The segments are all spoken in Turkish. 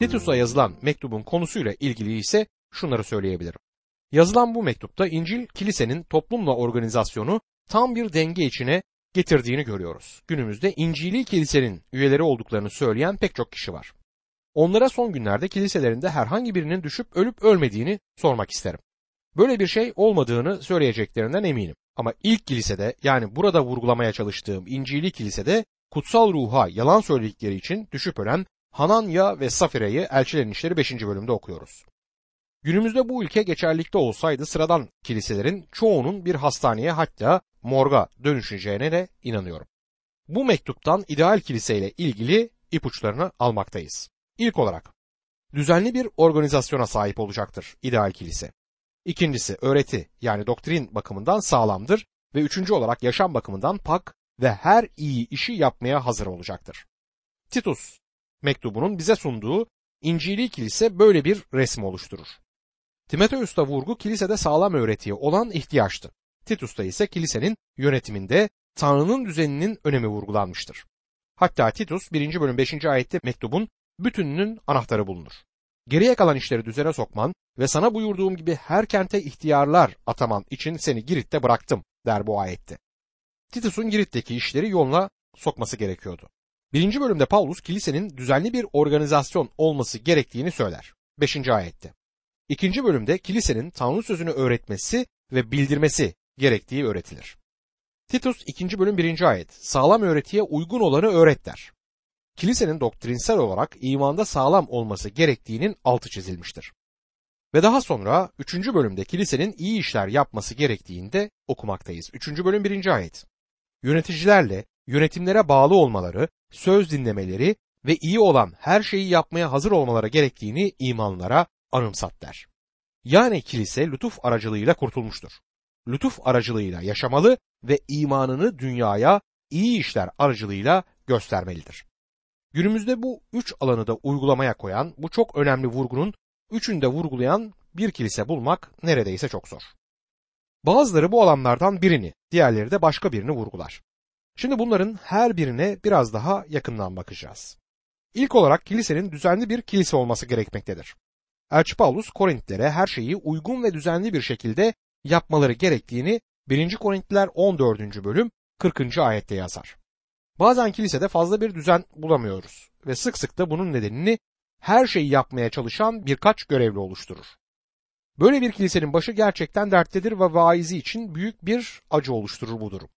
Titus'a yazılan mektubun konusuyla ilgili ise şunları söyleyebilirim. Yazılan bu mektupta İncil kilisenin toplumla organizasyonu tam bir denge içine getirdiğini görüyoruz. Günümüzde İncili kilisenin üyeleri olduklarını söyleyen pek çok kişi var. Onlara son günlerde kiliselerinde herhangi birinin düşüp ölüp ölmediğini sormak isterim. Böyle bir şey olmadığını söyleyeceklerinden eminim. Ama ilk kilisede yani burada vurgulamaya çalıştığım İncili kilisede kutsal ruha yalan söyledikleri için düşüp ölen Hananya ve Safire'yi Elçilerin İşleri 5. bölümde okuyoruz. Günümüzde bu ülke geçerlikte olsaydı sıradan kiliselerin çoğunun bir hastaneye hatta morga dönüşeceğine de inanıyorum. Bu mektuptan ideal kiliseyle ilgili ipuçlarını almaktayız. İlk olarak düzenli bir organizasyona sahip olacaktır ideal kilise. İkincisi öğreti yani doktrin bakımından sağlamdır ve üçüncü olarak yaşam bakımından pak ve her iyi işi yapmaya hazır olacaktır. Titus mektubunun bize sunduğu İncili kilise böyle bir resim oluşturur. Timoteus'ta vurgu kilisede sağlam öğretiye olan ihtiyaçtı. Titus'ta ise kilisenin yönetiminde Tanrı'nın düzeninin önemi vurgulanmıştır. Hatta Titus 1. bölüm 5. ayette mektubun bütününün anahtarı bulunur. Geriye kalan işleri düzene sokman ve sana buyurduğum gibi her kente ihtiyarlar ataman için seni Girit'te bıraktım der bu ayette. Titus'un Girit'teki işleri yoluna sokması gerekiyordu. Birinci bölümde Paulus kilisenin düzenli bir organizasyon olması gerektiğini söyler. Beşinci ayette. İkinci bölümde kilisenin Tanrı sözünü öğretmesi ve bildirmesi gerektiği öğretilir. Titus 2. bölüm 1. ayet sağlam öğretiye uygun olanı öğret der. Kilisenin doktrinsel olarak imanda sağlam olması gerektiğinin altı çizilmiştir. Ve daha sonra 3. bölümde kilisenin iyi işler yapması gerektiğinde okumaktayız. 3. bölüm 1. ayet. Yöneticilerle yönetimlere bağlı olmaları, söz dinlemeleri ve iyi olan her şeyi yapmaya hazır olmaları gerektiğini imanlara anımsat der. Yani kilise lütuf aracılığıyla kurtulmuştur. Lütuf aracılığıyla yaşamalı ve imanını dünyaya iyi işler aracılığıyla göstermelidir. Günümüzde bu üç alanı da uygulamaya koyan bu çok önemli vurgunun üçünü de vurgulayan bir kilise bulmak neredeyse çok zor. Bazıları bu alanlardan birini, diğerleri de başka birini vurgular. Şimdi bunların her birine biraz daha yakından bakacağız. İlk olarak kilisenin düzenli bir kilise olması gerekmektedir. Elçi Paulus Korintlilere her şeyi uygun ve düzenli bir şekilde yapmaları gerektiğini 1. Korintliler 14. bölüm 40. ayette yazar. Bazen kilisede fazla bir düzen bulamıyoruz ve sık sık da bunun nedenini her şeyi yapmaya çalışan birkaç görevli oluşturur. Böyle bir kilisenin başı gerçekten dertlidir ve vaizi için büyük bir acı oluşturur bu durum.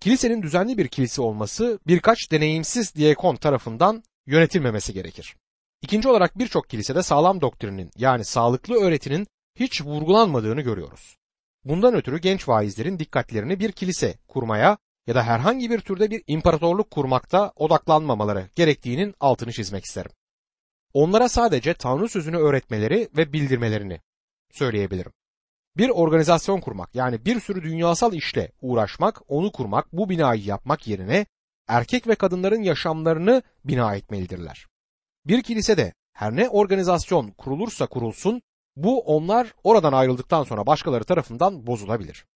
Kilisenin düzenli bir kilise olması birkaç deneyimsiz diyekon tarafından yönetilmemesi gerekir. İkinci olarak birçok kilisede sağlam doktrinin yani sağlıklı öğretinin hiç vurgulanmadığını görüyoruz. Bundan ötürü genç vaizlerin dikkatlerini bir kilise kurmaya ya da herhangi bir türde bir imparatorluk kurmakta odaklanmamaları gerektiğinin altını çizmek isterim. Onlara sadece Tanrı sözünü öğretmeleri ve bildirmelerini söyleyebilirim. Bir organizasyon kurmak yani bir sürü dünyasal işle uğraşmak, onu kurmak, bu binayı yapmak yerine erkek ve kadınların yaşamlarını bina etmelidirler. Bir kilisede her ne organizasyon kurulursa kurulsun bu onlar oradan ayrıldıktan sonra başkaları tarafından bozulabilir.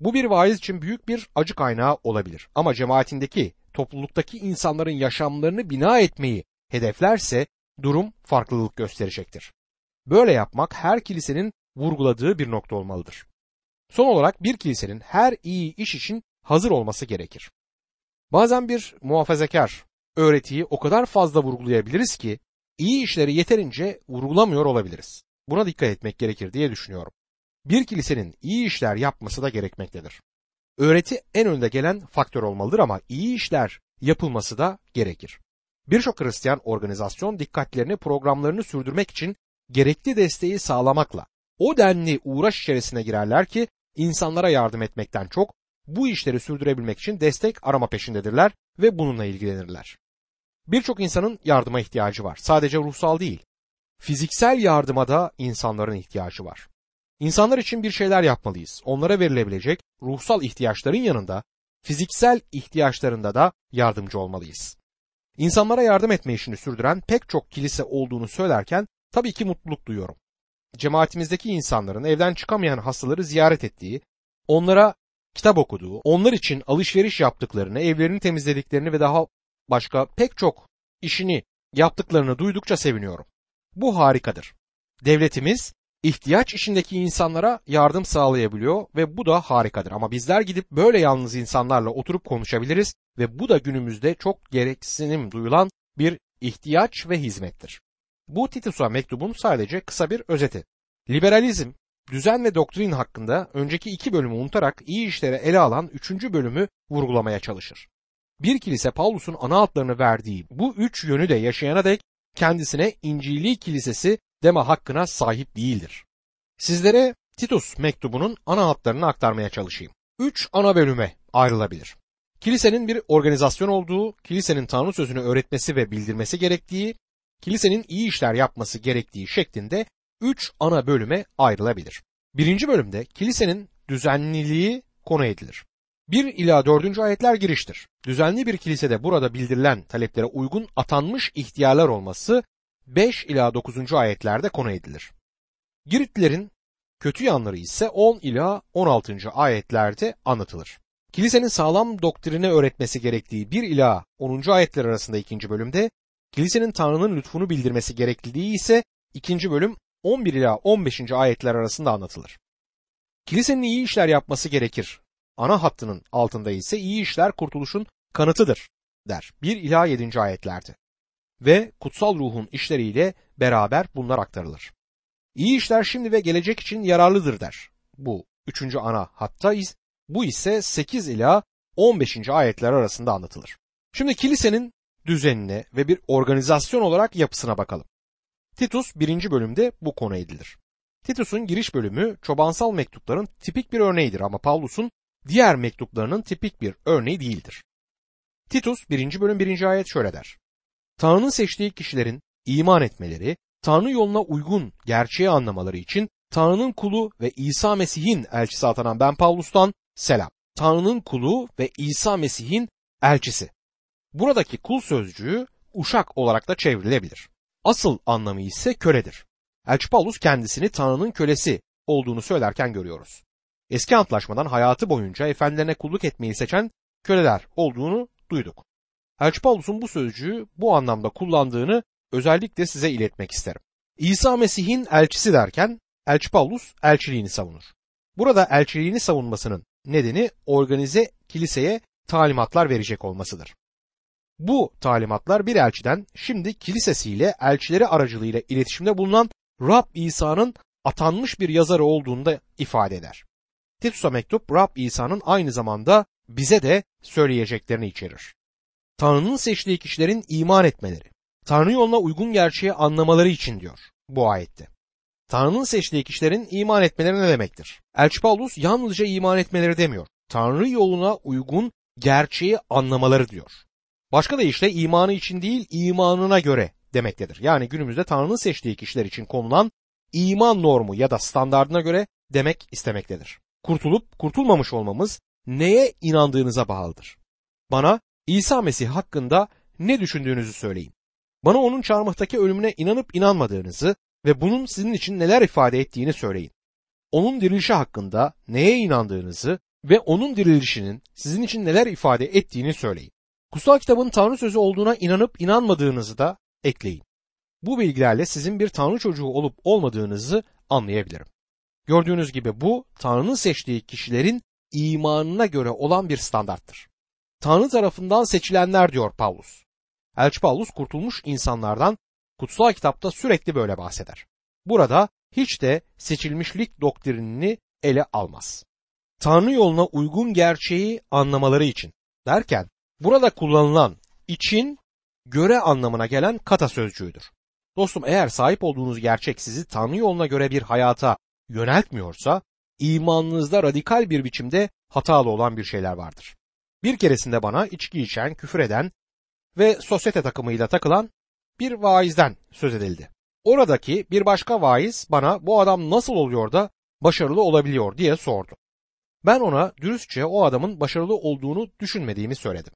Bu bir vaiz için büyük bir acı kaynağı olabilir. Ama cemaatindeki, topluluktaki insanların yaşamlarını bina etmeyi hedeflerse durum farklılık gösterecektir. Böyle yapmak her kilisenin vurguladığı bir nokta olmalıdır. Son olarak bir kilisenin her iyi iş için hazır olması gerekir. Bazen bir muhafazakar öğretiyi o kadar fazla vurgulayabiliriz ki iyi işleri yeterince vurgulamıyor olabiliriz. Buna dikkat etmek gerekir diye düşünüyorum. Bir kilisenin iyi işler yapması da gerekmektedir. Öğreti en önde gelen faktör olmalıdır ama iyi işler yapılması da gerekir. Birçok Hristiyan organizasyon dikkatlerini programlarını sürdürmek için gerekli desteği sağlamakla o denli uğraş içerisine girerler ki insanlara yardım etmekten çok bu işleri sürdürebilmek için destek arama peşindedirler ve bununla ilgilenirler. Birçok insanın yardıma ihtiyacı var. Sadece ruhsal değil. Fiziksel yardıma da insanların ihtiyacı var. İnsanlar için bir şeyler yapmalıyız. Onlara verilebilecek ruhsal ihtiyaçların yanında fiziksel ihtiyaçlarında da yardımcı olmalıyız. İnsanlara yardım etme işini sürdüren pek çok kilise olduğunu söylerken tabii ki mutluluk duyuyorum. Cemaatimizdeki insanların evden çıkamayan hastaları ziyaret ettiği, onlara kitap okuduğu, onlar için alışveriş yaptıklarını, evlerini temizlediklerini ve daha başka pek çok işini yaptıklarını duydukça seviniyorum. Bu harikadır. Devletimiz ihtiyaç içindeki insanlara yardım sağlayabiliyor ve bu da harikadır. Ama bizler gidip böyle yalnız insanlarla oturup konuşabiliriz ve bu da günümüzde çok gereksinim duyulan bir ihtiyaç ve hizmettir. Bu Titus'a mektubun sadece kısa bir özeti. Liberalizm, düzen ve doktrin hakkında önceki iki bölümü unutarak iyi işlere ele alan üçüncü bölümü vurgulamaya çalışır. Bir kilise Paulus'un ana hatlarını verdiği bu üç yönü de yaşayana dek kendisine İncili Kilisesi deme hakkına sahip değildir. Sizlere Titus mektubunun ana hatlarını aktarmaya çalışayım. Üç ana bölüme ayrılabilir. Kilisenin bir organizasyon olduğu, kilisenin Tanrı sözünü öğretmesi ve bildirmesi gerektiği, kilisenin iyi işler yapması gerektiği şeklinde üç ana bölüme ayrılabilir. Birinci bölümde kilisenin düzenliliği konu edilir. 1 ila 4. ayetler giriştir. Düzenli bir kilisede burada bildirilen taleplere uygun atanmış ihtiyarlar olması 5 ila 9. ayetlerde konu edilir. Giritlilerin kötü yanları ise 10 ila 16. ayetlerde anlatılır. Kilisenin sağlam doktrini öğretmesi gerektiği 1 ila 10. ayetler arasında ikinci bölümde, kilisenin Tanrı'nın lütfunu bildirmesi gerekliliği ise ikinci bölüm 11 ila 15. ayetler arasında anlatılır. Kilisenin iyi işler yapması gerekir. Ana hattının altında ise iyi işler kurtuluşun kanıtıdır der. 1 ila 7. ayetlerde. Ve kutsal ruhun işleriyle beraber bunlar aktarılır. İyi işler şimdi ve gelecek için yararlıdır der. Bu üçüncü ana hatta bu ise 8 ila 15. ayetler arasında anlatılır. Şimdi kilisenin düzenine ve bir organizasyon olarak yapısına bakalım. Titus 1. bölümde bu konu edilir. Titus'un giriş bölümü çobansal mektupların tipik bir örneğidir ama Pavlus'un diğer mektuplarının tipik bir örneği değildir. Titus 1. bölüm 1. ayet şöyle der. Tanrı'nın seçtiği kişilerin iman etmeleri, Tanrı yoluna uygun gerçeği anlamaları için Tanrı'nın kulu ve İsa Mesih'in elçisi atanan ben Pavlus'tan selam. Tanrı'nın kulu ve İsa Mesih'in elçisi. Buradaki kul sözcüğü uşak olarak da çevrilebilir. Asıl anlamı ise köledir. Elçi Paulus kendisini Tanrı'nın kölesi olduğunu söylerken görüyoruz. Eski antlaşmadan hayatı boyunca efendilerine kulluk etmeyi seçen köleler olduğunu duyduk. Elçi Paulus'un bu sözcüğü bu anlamda kullandığını özellikle size iletmek isterim. İsa Mesih'in elçisi derken Elçi Paulus elçiliğini savunur. Burada elçiliğini savunmasının nedeni organize kiliseye talimatlar verecek olmasıdır. Bu talimatlar bir elçiden şimdi kilisesiyle elçileri aracılığıyla iletişimde bulunan Rab İsa'nın atanmış bir yazarı olduğunu da ifade eder. Titus'a mektup Rab İsa'nın aynı zamanda bize de söyleyeceklerini içerir. Tanrı'nın seçtiği kişilerin iman etmeleri, Tanrı yoluna uygun gerçeği anlamaları için diyor bu ayette. Tanrı'nın seçtiği kişilerin iman etmeleri ne demektir? Elçi Paulus yalnızca iman etmeleri demiyor. Tanrı yoluna uygun gerçeği anlamaları diyor. Başka deyişle imanı için değil imanına göre demektedir. Yani günümüzde Tanrı'nın seçtiği kişiler için konulan iman normu ya da standardına göre demek istemektedir. Kurtulup kurtulmamış olmamız neye inandığınıza bağlıdır. Bana İsa Mesih hakkında ne düşündüğünüzü söyleyin. Bana onun çarmıhtaki ölümüne inanıp inanmadığınızı ve bunun sizin için neler ifade ettiğini söyleyin. Onun dirilişi hakkında neye inandığınızı ve onun dirilişinin sizin için neler ifade ettiğini söyleyin. Kutsal kitabın Tanrı sözü olduğuna inanıp inanmadığınızı da ekleyin. Bu bilgilerle sizin bir Tanrı çocuğu olup olmadığınızı anlayabilirim. Gördüğünüz gibi bu Tanrı'nın seçtiği kişilerin imanına göre olan bir standarttır. Tanrı tarafından seçilenler diyor Paulus. Elçi Paulus kurtulmuş insanlardan kutsal kitapta sürekli böyle bahseder. Burada hiç de seçilmişlik doktrinini ele almaz. Tanrı yoluna uygun gerçeği anlamaları için derken burada kullanılan için göre anlamına gelen kata sözcüğüdür. Dostum eğer sahip olduğunuz gerçek sizi Tanrı yoluna göre bir hayata yöneltmiyorsa imanınızda radikal bir biçimde hatalı olan bir şeyler vardır. Bir keresinde bana içki içen, küfür eden ve sosyete takımıyla takılan bir vaizden söz edildi. Oradaki bir başka vaiz bana bu adam nasıl oluyor da başarılı olabiliyor diye sordu. Ben ona dürüstçe o adamın başarılı olduğunu düşünmediğimi söyledim.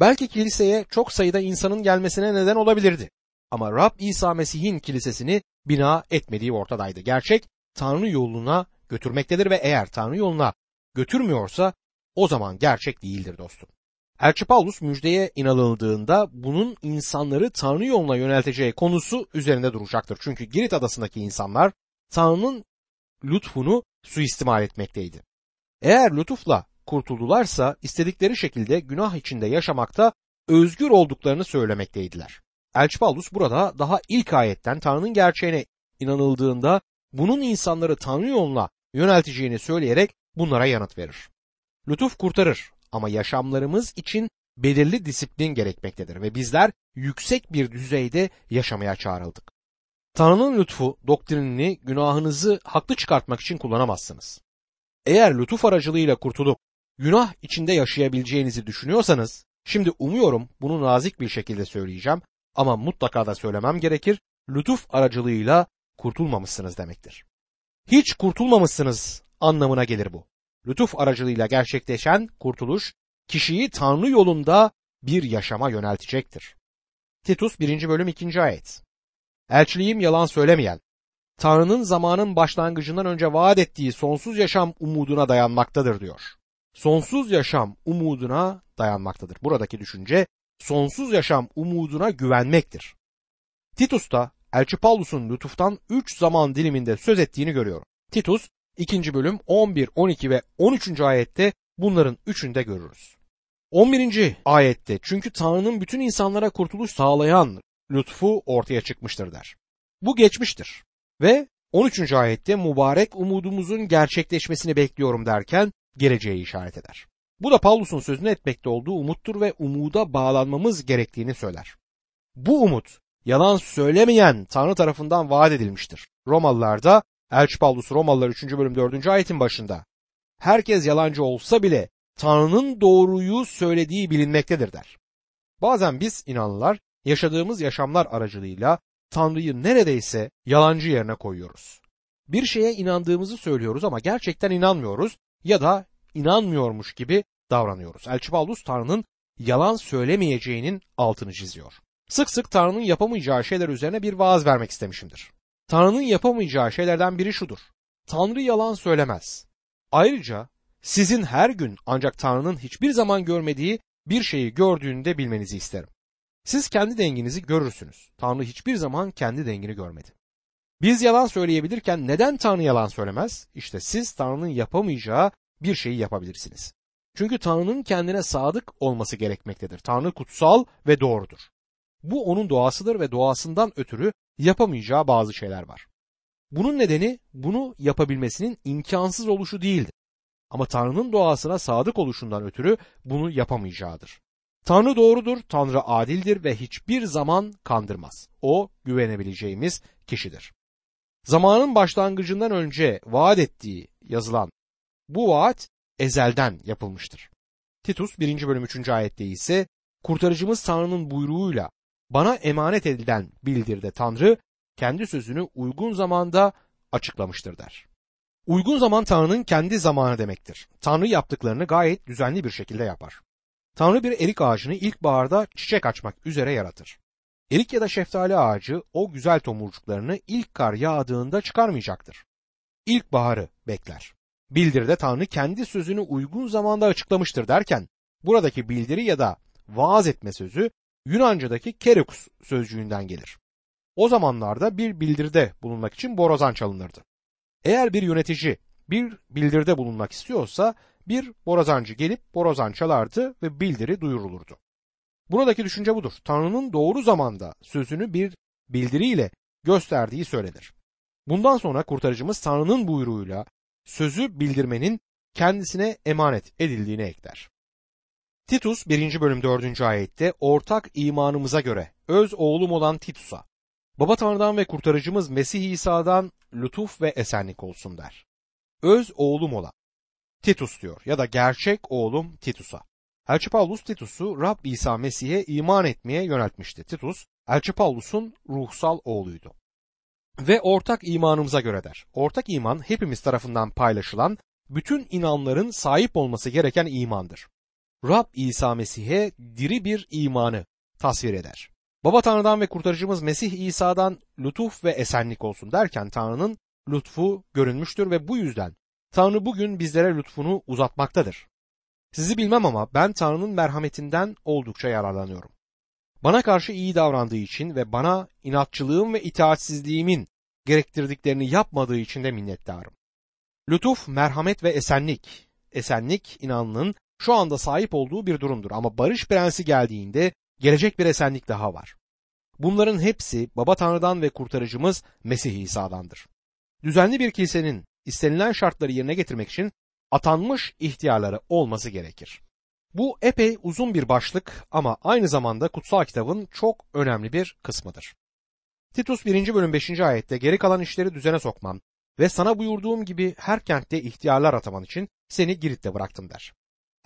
Belki kiliseye çok sayıda insanın gelmesine neden olabilirdi. Ama Rab İsa Mesih'in kilisesini bina etmediği ortadaydı. Gerçek Tanrı yoluna götürmektedir ve eğer Tanrı yoluna götürmüyorsa o zaman gerçek değildir dostum. Elçi Paulus müjdeye inanıldığında bunun insanları Tanrı yoluna yönelteceği konusu üzerinde duracaktır. Çünkü Girit adasındaki insanlar Tanrı'nın lütfunu suistimal etmekteydi. Eğer lütufla kurtuldularsa istedikleri şekilde günah içinde yaşamakta özgür olduklarını söylemekteydiler. Elçi Paulus burada daha ilk ayetten Tanrı'nın gerçeğine inanıldığında bunun insanları Tanrı yoluna yönelteceğini söyleyerek bunlara yanıt verir. Lütuf kurtarır ama yaşamlarımız için belirli disiplin gerekmektedir ve bizler yüksek bir düzeyde yaşamaya çağrıldık. Tanrı'nın lütfu doktrinini günahınızı haklı çıkartmak için kullanamazsınız. Eğer lütuf aracılığıyla kurtulup günah içinde yaşayabileceğinizi düşünüyorsanız, şimdi umuyorum bunu nazik bir şekilde söyleyeceğim ama mutlaka da söylemem gerekir, lütuf aracılığıyla kurtulmamışsınız demektir. Hiç kurtulmamışsınız anlamına gelir bu. Lütuf aracılığıyla gerçekleşen kurtuluş kişiyi Tanrı yolunda bir yaşama yöneltecektir. Titus 1. bölüm 2. ayet. Elçiliğim yalan söylemeyen, Tanrı'nın zamanın başlangıcından önce vaat ettiği sonsuz yaşam umuduna dayanmaktadır diyor. Sonsuz yaşam umuduna dayanmaktadır. Buradaki düşünce sonsuz yaşam umuduna güvenmektir. Titus'ta Elçi Paulus'un lütuftan 3 zaman diliminde söz ettiğini görüyorum. Titus 2. bölüm 11, 12 ve 13. ayette bunların üçünde görürüz. 11. ayette çünkü Tanrı'nın bütün insanlara kurtuluş sağlayan lütfu ortaya çıkmıştır der. Bu geçmiştir. Ve 13. ayette mübarek umudumuzun gerçekleşmesini bekliyorum derken geleceği işaret eder. Bu da Paulus'un sözünü etmekte olduğu umuttur ve umuda bağlanmamız gerektiğini söyler. Bu umut yalan söylemeyen Tanrı tarafından vaat edilmiştir. Romalılarda Elçi Paulus Romalılar 3. bölüm 4. ayetin başında herkes yalancı olsa bile Tanrı'nın doğruyu söylediği bilinmektedir der. Bazen biz inanlılar yaşadığımız yaşamlar aracılığıyla Tanrı'yı neredeyse yalancı yerine koyuyoruz. Bir şeye inandığımızı söylüyoruz ama gerçekten inanmıyoruz ya da inanmıyormuş gibi davranıyoruz. Elçi Paulus Tanrı'nın yalan söylemeyeceğinin altını çiziyor. Sık sık Tanrı'nın yapamayacağı şeyler üzerine bir vaaz vermek istemişimdir. Tanrı'nın yapamayacağı şeylerden biri şudur. Tanrı yalan söylemez. Ayrıca sizin her gün ancak Tanrı'nın hiçbir zaman görmediği bir şeyi gördüğünü de bilmenizi isterim. Siz kendi denginizi görürsünüz. Tanrı hiçbir zaman kendi dengini görmedi. Biz yalan söyleyebilirken neden Tanrı yalan söylemez? İşte siz Tanrı'nın yapamayacağı bir şeyi yapabilirsiniz. Çünkü Tanrı'nın kendine sadık olması gerekmektedir. Tanrı kutsal ve doğrudur. Bu onun doğasıdır ve doğasından ötürü yapamayacağı bazı şeyler var. Bunun nedeni bunu yapabilmesinin imkansız oluşu değildir. Ama Tanrı'nın doğasına sadık oluşundan ötürü bunu yapamayacağıdır. Tanrı doğrudur, Tanrı adildir ve hiçbir zaman kandırmaz. O güvenebileceğimiz kişidir. Zamanın başlangıcından önce vaat ettiği yazılan bu vaat ezelden yapılmıştır. Titus 1. bölüm 3. ayette ise kurtarıcımız Tanrı'nın buyruğuyla bana emanet edilen bildirde Tanrı kendi sözünü uygun zamanda açıklamıştır der. Uygun zaman Tanrı'nın kendi zamanı demektir. Tanrı yaptıklarını gayet düzenli bir şekilde yapar. Tanrı bir erik ağacını ilkbaharda çiçek açmak üzere yaratır. Erik ya da şeftali ağacı o güzel tomurcuklarını ilk kar yağdığında çıkarmayacaktır. İlkbaharı bekler. Bildiride Tanrı kendi sözünü uygun zamanda açıklamıştır derken buradaki bildiri ya da vaaz etme sözü Yunanca'daki kerekus sözcüğünden gelir. O zamanlarda bir bildirde bulunmak için borazan çalınırdı. Eğer bir yönetici bir bildirde bulunmak istiyorsa bir borazancı gelip borazan çalardı ve bildiri duyurulurdu. Buradaki düşünce budur. Tanrı'nın doğru zamanda sözünü bir bildiriyle gösterdiği söylenir. Bundan sonra kurtarıcımız Tanrı'nın buyruğuyla sözü bildirmenin kendisine emanet edildiğini ekler. Titus 1. bölüm 4. ayette ortak imanımıza göre öz oğlum olan Titus'a Baba Tanrı'dan ve kurtarıcımız Mesih İsa'dan lütuf ve esenlik olsun der. Öz oğlum olan Titus diyor ya da gerçek oğlum Titus'a. Elçi Paulus Titus'u Rab İsa Mesih'e iman etmeye yöneltmişti. Titus, Elçi Paulus'un ruhsal oğluydu. Ve ortak imanımıza göre der. Ortak iman hepimiz tarafından paylaşılan bütün inanların sahip olması gereken imandır. Rab İsa Mesih'e diri bir imanı tasvir eder. Baba Tanrı'dan ve kurtarıcımız Mesih İsa'dan lütuf ve esenlik olsun derken Tanrı'nın lütfu görünmüştür ve bu yüzden Tanrı bugün bizlere lütfunu uzatmaktadır. Sizi bilmem ama ben Tanrı'nın merhametinden oldukça yararlanıyorum. Bana karşı iyi davrandığı için ve bana inatçılığım ve itaatsizliğimin gerektirdiklerini yapmadığı için de minnettarım. Lütuf, merhamet ve esenlik. Esenlik inanlının şu anda sahip olduğu bir durumdur ama barış prensi geldiğinde gelecek bir esenlik daha var. Bunların hepsi Baba Tanrı'dan ve kurtarıcımız Mesih İsa'dandır. Düzenli bir kilisenin istenilen şartları yerine getirmek için atanmış ihtiyarları olması gerekir. Bu epey uzun bir başlık ama aynı zamanda kutsal kitabın çok önemli bir kısmıdır. Titus 1. bölüm 5. ayette geri kalan işleri düzene sokman ve sana buyurduğum gibi her kentte ihtiyarlar ataman için seni Girit'te bıraktım der.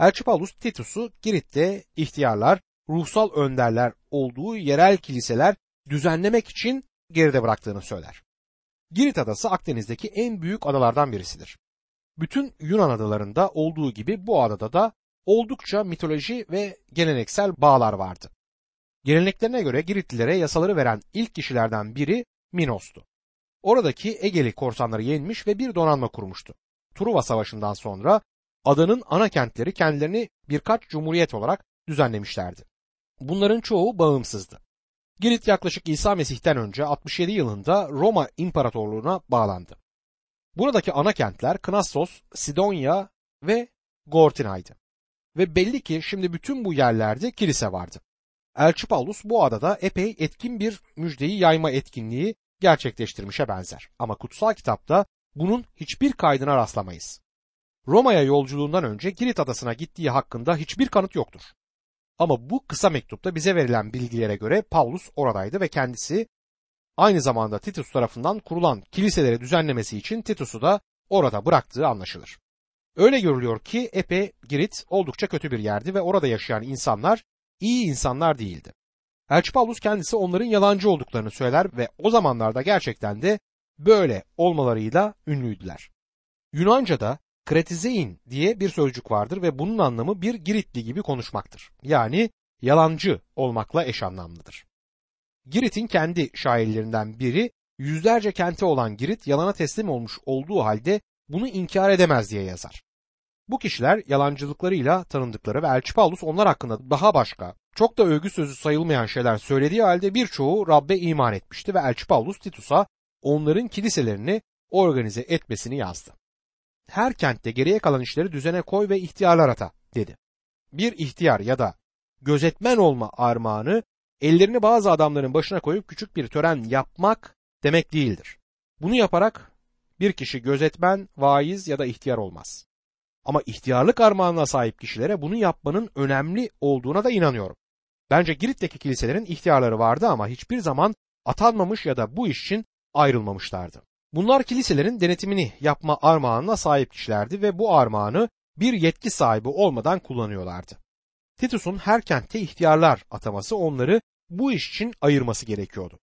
Elçi Paulus Titus'u Girit'te ihtiyarlar, ruhsal önderler olduğu yerel kiliseler düzenlemek için geride bıraktığını söyler. Girit adası Akdeniz'deki en büyük adalardan birisidir. Bütün Yunan adalarında olduğu gibi bu adada da oldukça mitoloji ve geleneksel bağlar vardı. Geleneklerine göre Giritlilere yasaları veren ilk kişilerden biri Minos'tu. Oradaki Egeli korsanları yenmiş ve bir donanma kurmuştu. Truva Savaşı'ndan sonra adanın ana kentleri kendilerini birkaç cumhuriyet olarak düzenlemişlerdi. Bunların çoğu bağımsızdı. Girit yaklaşık İsa Mesih'ten önce 67 yılında Roma İmparatorluğu'na bağlandı. Buradaki ana kentler Knossos, Sidonya ve Gortina'ydı. Ve belli ki şimdi bütün bu yerlerde kilise vardı. Elçi Paulus bu adada epey etkin bir müjdeyi yayma etkinliği gerçekleştirmişe benzer. Ama kutsal kitapta bunun hiçbir kaydına rastlamayız. Roma'ya yolculuğundan önce Girit adasına gittiği hakkında hiçbir kanıt yoktur. Ama bu kısa mektupta bize verilen bilgilere göre Paulus oradaydı ve kendisi aynı zamanda Titus tarafından kurulan kiliseleri düzenlemesi için Titus'u da orada bıraktığı anlaşılır. Öyle görülüyor ki Epe Girit oldukça kötü bir yerdi ve orada yaşayan insanlar iyi insanlar değildi. Elçi Paulus kendisi onların yalancı olduklarını söyler ve o zamanlarda gerçekten de böyle olmalarıyla ünlüydüler. Yunanca'da kretizein diye bir sözcük vardır ve bunun anlamı bir Giritli gibi konuşmaktır. Yani yalancı olmakla eş anlamlıdır. Girit'in kendi şairlerinden biri yüzlerce kenti olan Girit yalana teslim olmuş olduğu halde bunu inkar edemez diye yazar. Bu kişiler yalancılıklarıyla tanındıkları ve Elçi Paulus onlar hakkında daha başka, çok da övgü sözü sayılmayan şeyler söylediği halde birçoğu Rabbe iman etmişti ve Elçi Paulus Titus'a onların kiliselerini organize etmesini yazdı. Her kentte geriye kalan işleri düzene koy ve ihtiyarlar ata dedi. Bir ihtiyar ya da gözetmen olma armağanı ellerini bazı adamların başına koyup küçük bir tören yapmak demek değildir. Bunu yaparak bir kişi gözetmen, vaiz ya da ihtiyar olmaz. Ama ihtiyarlık armağanına sahip kişilere bunu yapmanın önemli olduğuna da inanıyorum. Bence Girit'teki kiliselerin ihtiyarları vardı ama hiçbir zaman atanmamış ya da bu iş için ayrılmamışlardı. Bunlar kiliselerin denetimini yapma armağanına sahip kişilerdi ve bu armağanı bir yetki sahibi olmadan kullanıyorlardı. Titus'un her kentte ihtiyarlar ataması onları bu iş için ayırması gerekiyordu.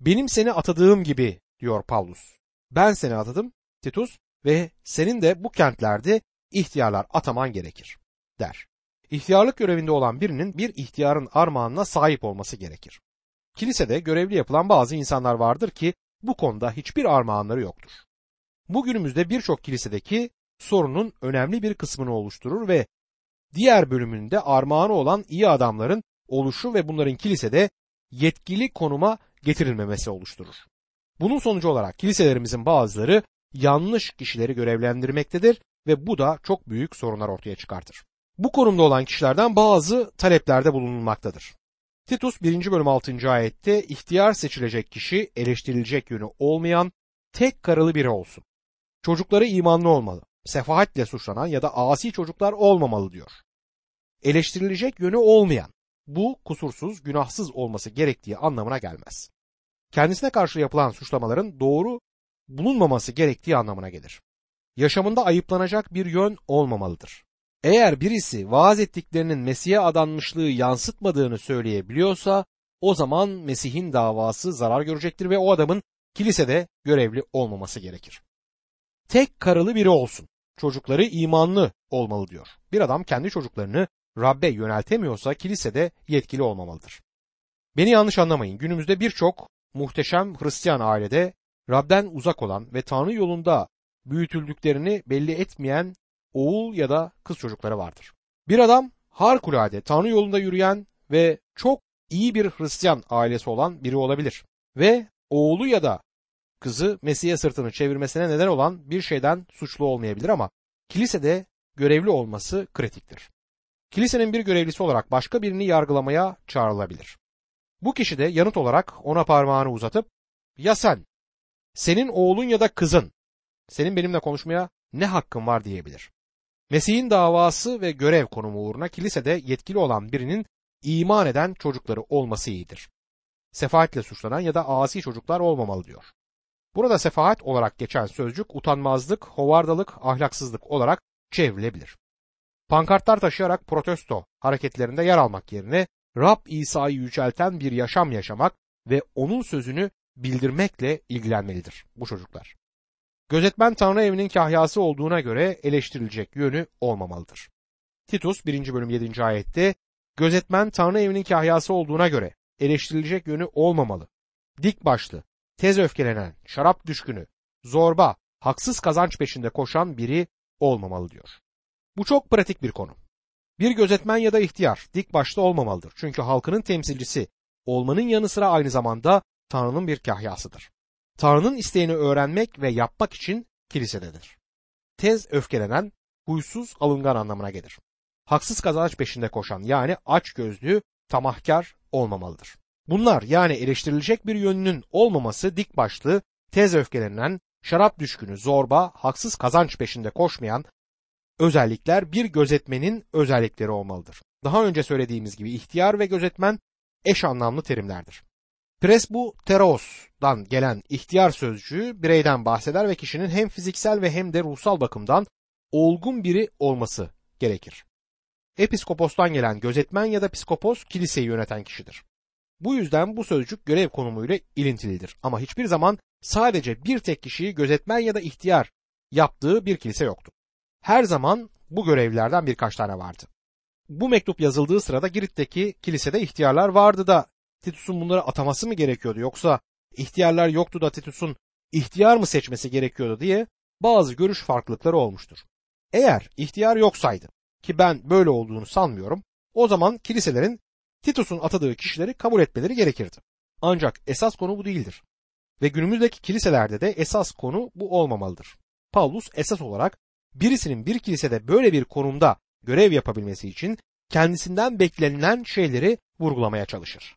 Benim seni atadığım gibi diyor Paulus. Ben seni atadım Titus ve senin de bu kentlerde ihtiyarlar ataman gerekir der. İhtiyarlık görevinde olan birinin bir ihtiyarın armağanına sahip olması gerekir. Kilisede görevli yapılan bazı insanlar vardır ki bu konuda hiçbir armağanları yoktur. Bugünümüzde birçok kilisedeki sorunun önemli bir kısmını oluşturur ve diğer bölümünde armağanı olan iyi adamların oluşu ve bunların kilisede yetkili konuma getirilmemesi oluşturur. Bunun sonucu olarak kiliselerimizin bazıları yanlış kişileri görevlendirmektedir ve bu da çok büyük sorunlar ortaya çıkartır. Bu konumda olan kişilerden bazı taleplerde bulunulmaktadır. Titus 1. bölüm 6. ayette ihtiyar seçilecek kişi eleştirilecek yönü olmayan tek karılı biri olsun. Çocukları imanlı olmalı. Sefahatle suçlanan ya da asi çocuklar olmamalı diyor. Eleştirilecek yönü olmayan bu kusursuz, günahsız olması gerektiği anlamına gelmez. Kendisine karşı yapılan suçlamaların doğru bulunmaması gerektiği anlamına gelir. Yaşamında ayıplanacak bir yön olmamalıdır. Eğer birisi vaaz ettiklerinin Mesih'e adanmışlığı yansıtmadığını söyleyebiliyorsa o zaman Mesih'in davası zarar görecektir ve o adamın kilisede görevli olmaması gerekir. Tek karılı biri olsun. Çocukları imanlı olmalı diyor. Bir adam kendi çocuklarını Rabbe yöneltemiyorsa kilisede yetkili olmamalıdır. Beni yanlış anlamayın. Günümüzde birçok muhteşem Hristiyan ailede Rab'den uzak olan ve Tanrı yolunda büyütüldüklerini belli etmeyen oğul ya da kız çocukları vardır. Bir adam harikulade Tanrı yolunda yürüyen ve çok iyi bir Hristiyan ailesi olan biri olabilir. Ve oğlu ya da kızı Mesih'e sırtını çevirmesine neden olan bir şeyden suçlu olmayabilir ama kilisede görevli olması kritiktir. Kilisenin bir görevlisi olarak başka birini yargılamaya çağrılabilir. Bu kişi de yanıt olarak ona parmağını uzatıp ya sen, senin oğlun ya da kızın, senin benimle konuşmaya ne hakkın var diyebilir. Mesih'in davası ve görev konumu uğruna kilisede yetkili olan birinin iman eden çocukları olması iyidir. Sefaatle suçlanan ya da asi çocuklar olmamalı diyor. Burada sefahat olarak geçen sözcük utanmazlık, hovardalık, ahlaksızlık olarak çevrilebilir. Pankartlar taşıyarak protesto hareketlerinde yer almak yerine Rab İsa'yı yücelten bir yaşam yaşamak ve onun sözünü bildirmekle ilgilenmelidir bu çocuklar. Gözetmen Tanrı evinin kahyası olduğuna göre eleştirilecek yönü olmamalıdır. Titus 1. bölüm 7. ayette gözetmen Tanrı evinin kahyası olduğuna göre eleştirilecek yönü olmamalı. Dik başlı, tez öfkelenen, şarap düşkünü, zorba, haksız kazanç peşinde koşan biri olmamalı diyor. Bu çok pratik bir konu. Bir gözetmen ya da ihtiyar dik başta olmamalıdır. Çünkü halkının temsilcisi olmanın yanı sıra aynı zamanda Tanrı'nın bir kahyasıdır. Tanrı'nın isteğini öğrenmek ve yapmak için kilisededir. Tez öfkelenen, huysuz, alıngan anlamına gelir. Haksız kazanç peşinde koşan yani aç gözlü, tamahkar olmamalıdır. Bunlar yani eleştirilecek bir yönünün olmaması dik başlı, tez öfkelenen, şarap düşkünü, zorba, haksız kazanç peşinde koşmayan özellikler bir gözetmenin özellikleri olmalıdır. Daha önce söylediğimiz gibi ihtiyar ve gözetmen eş anlamlı terimlerdir. Presbu teros'dan gelen ihtiyar sözcüğü bireyden bahseder ve kişinin hem fiziksel ve hem de ruhsal bakımdan olgun biri olması gerekir. Episkopostan gelen gözetmen ya da psikopos kiliseyi yöneten kişidir. Bu yüzden bu sözcük görev konumuyla ilintilidir ama hiçbir zaman sadece bir tek kişiyi gözetmen ya da ihtiyar yaptığı bir kilise yoktu. Her zaman bu görevlilerden birkaç tane vardı. Bu mektup yazıldığı sırada Girit'teki kilisede ihtiyarlar vardı da Titus'un bunları ataması mı gerekiyordu yoksa ihtiyarlar yoktu da Titus'un ihtiyar mı seçmesi gerekiyordu diye bazı görüş farklılıkları olmuştur. Eğer ihtiyar yoksaydı ki ben böyle olduğunu sanmıyorum o zaman kiliselerin Titus'un atadığı kişileri kabul etmeleri gerekirdi. Ancak esas konu bu değildir. Ve günümüzdeki kiliselerde de esas konu bu olmamalıdır. Paulus esas olarak birisinin bir kilisede böyle bir konumda görev yapabilmesi için kendisinden beklenilen şeyleri vurgulamaya çalışır.